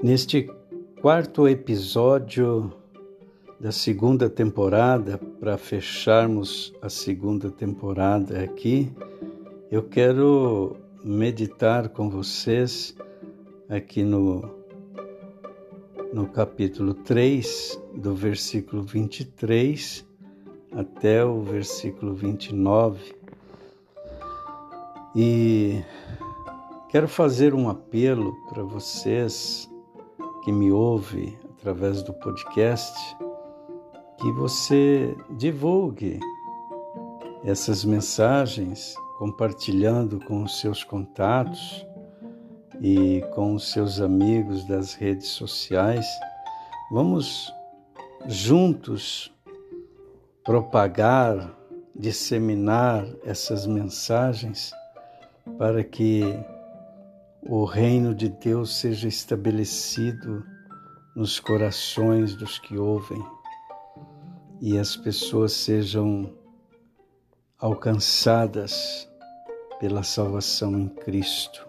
Neste quarto episódio da segunda temporada, para fecharmos a segunda temporada aqui, eu quero meditar com vocês aqui no, no capítulo 3, do versículo 23 até o versículo 29. E quero fazer um apelo para vocês que me ouve através do podcast, que você divulgue essas mensagens compartilhando com os seus contatos e com os seus amigos das redes sociais. Vamos juntos propagar, disseminar essas mensagens para que o reino de Deus seja estabelecido nos corações dos que ouvem e as pessoas sejam alcançadas pela salvação em Cristo.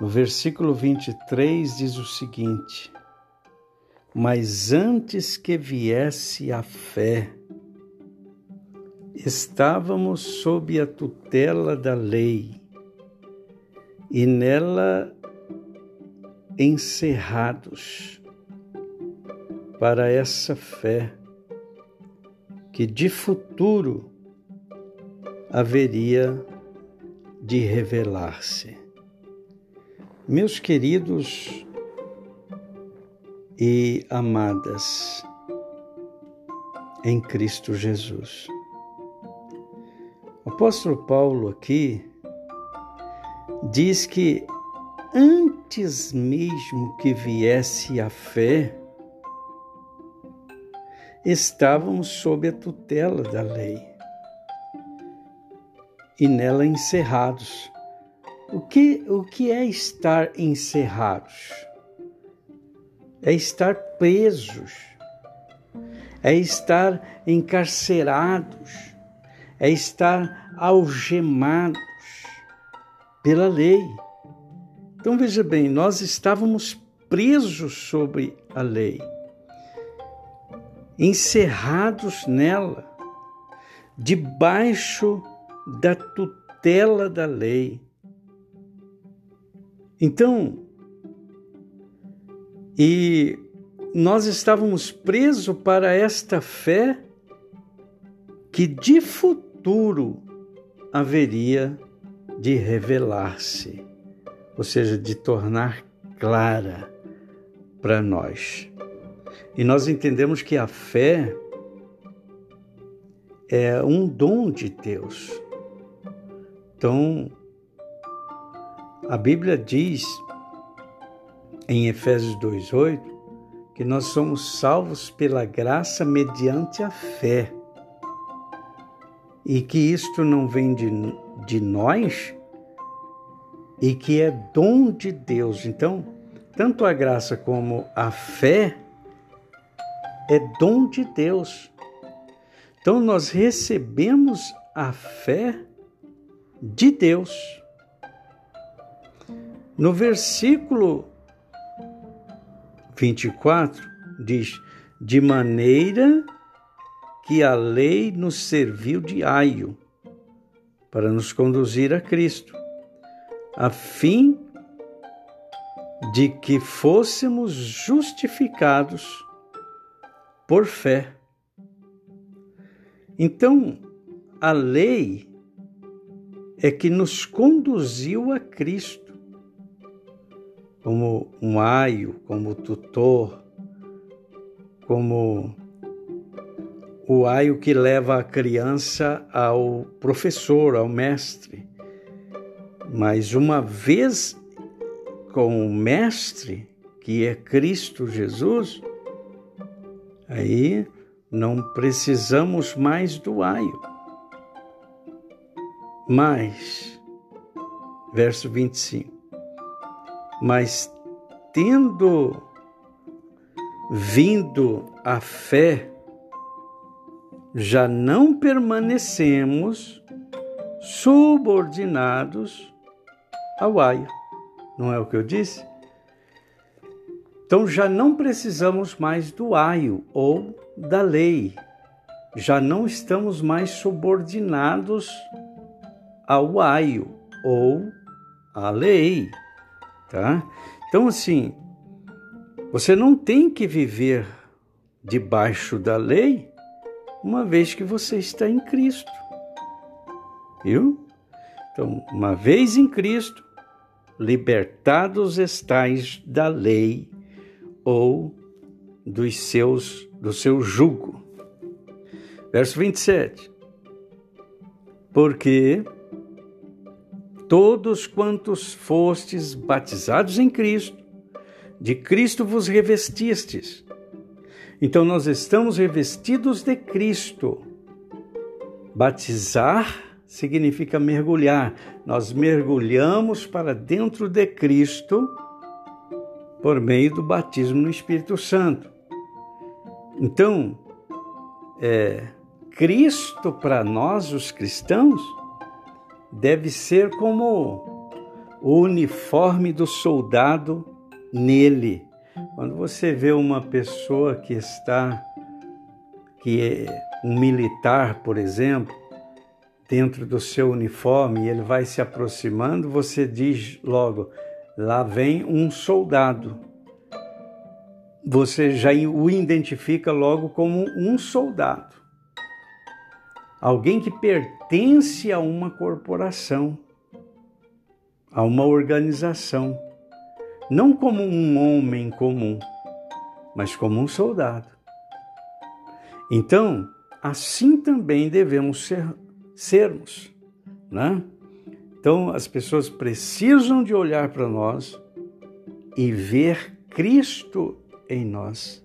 No versículo 23 diz o seguinte: Mas antes que viesse a fé, estávamos sob a tutela da lei e nela encerrados para essa fé que de futuro haveria de revelar-se. Meus queridos e amadas em Cristo Jesus. O apóstolo Paulo aqui diz que antes mesmo que viesse a fé, estávamos sob a tutela da lei e nela encerrados. O que, o que é estar encerrados? É estar presos, é estar encarcerados, é estar algemados pela lei. Então veja bem, nós estávamos presos sobre a lei, encerrados nela, debaixo da tutela da lei. Então, e nós estávamos presos para esta fé que de futuro haveria de revelar-se, ou seja, de tornar clara para nós. E nós entendemos que a fé é um dom de Deus. Então, a Bíblia diz em Efésios 2:8 que nós somos salvos pela graça mediante a fé e que isto não vem de, de nós e que é dom de Deus. Então, tanto a graça como a fé é dom de Deus. Então, nós recebemos a fé de Deus. No versículo 24 diz: de maneira a lei nos serviu de aio para nos conduzir a Cristo, a fim de que fôssemos justificados por fé. Então, a lei é que nos conduziu a Cristo, como um aio, como tutor, como o aio que leva a criança ao professor, ao mestre. Mas uma vez com o mestre, que é Cristo Jesus, aí não precisamos mais do aio. Mas, verso 25, mas tendo vindo a fé, já não permanecemos subordinados ao aio. Não é o que eu disse? Então já não precisamos mais do aio ou da lei. Já não estamos mais subordinados ao aio ou à lei, tá? Então assim, você não tem que viver debaixo da lei, uma vez que você está em Cristo. Viu? Então, uma vez em Cristo, libertados estais da lei ou dos seus do seu jugo. Verso 27. Porque todos quantos fostes batizados em Cristo, de Cristo vos revestistes. Então nós estamos revestidos de Cristo. Batizar significa mergulhar. Nós mergulhamos para dentro de Cristo por meio do batismo no Espírito Santo. Então, é, Cristo para nós, os cristãos, deve ser como o uniforme do soldado nele. Quando você vê uma pessoa que está, que é um militar, por exemplo, dentro do seu uniforme e ele vai se aproximando, você diz logo: lá vem um soldado. Você já o identifica logo como um soldado. Alguém que pertence a uma corporação, a uma organização, não como um homem comum, mas como um soldado. Então, assim também devemos ser, sermos, né? Então, as pessoas precisam de olhar para nós e ver Cristo em nós.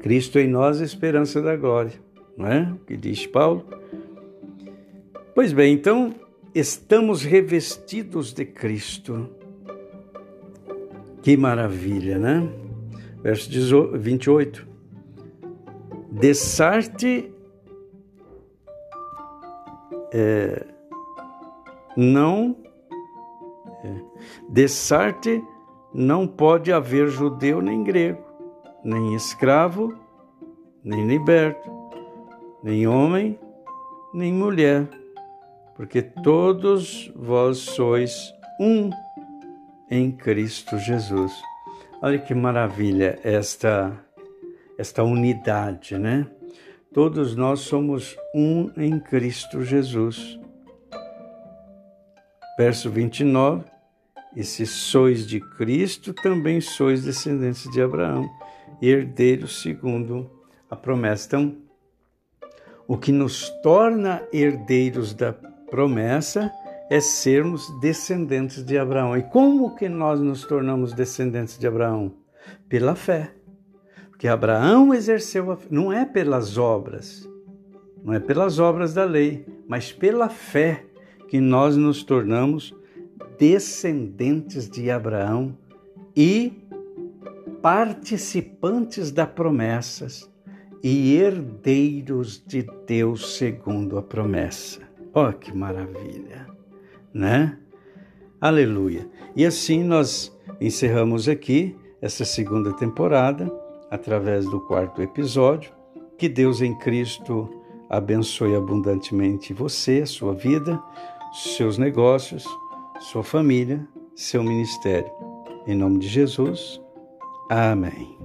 Cristo em nós, a esperança da glória, não é? Que diz Paulo. Pois bem, então estamos revestidos de Cristo. Que maravilha, né? Verso 28. Dessarte é, não é, dessarte não pode haver judeu nem grego, nem escravo, nem liberto, nem homem, nem mulher, porque todos vós sois um em Cristo Jesus. Olha que maravilha esta esta unidade, né? Todos nós somos um em Cristo Jesus. Verso 29. E se sois de Cristo, também sois descendentes de Abraão, herdeiros segundo a promessa. Então, o que nos torna herdeiros da promessa é sermos descendentes de Abraão. E como que nós nos tornamos descendentes de Abraão? Pela fé. Porque Abraão exerceu a fé, não é pelas obras, não é pelas obras da lei, mas pela fé que nós nos tornamos descendentes de Abraão e participantes das promessas e herdeiros de Deus segundo a promessa. Oh, que maravilha, né? Aleluia. E assim nós encerramos aqui essa segunda temporada através do quarto episódio. Que Deus em Cristo abençoe abundantemente você, sua vida, seus negócios, sua família, seu ministério. Em nome de Jesus. Amém.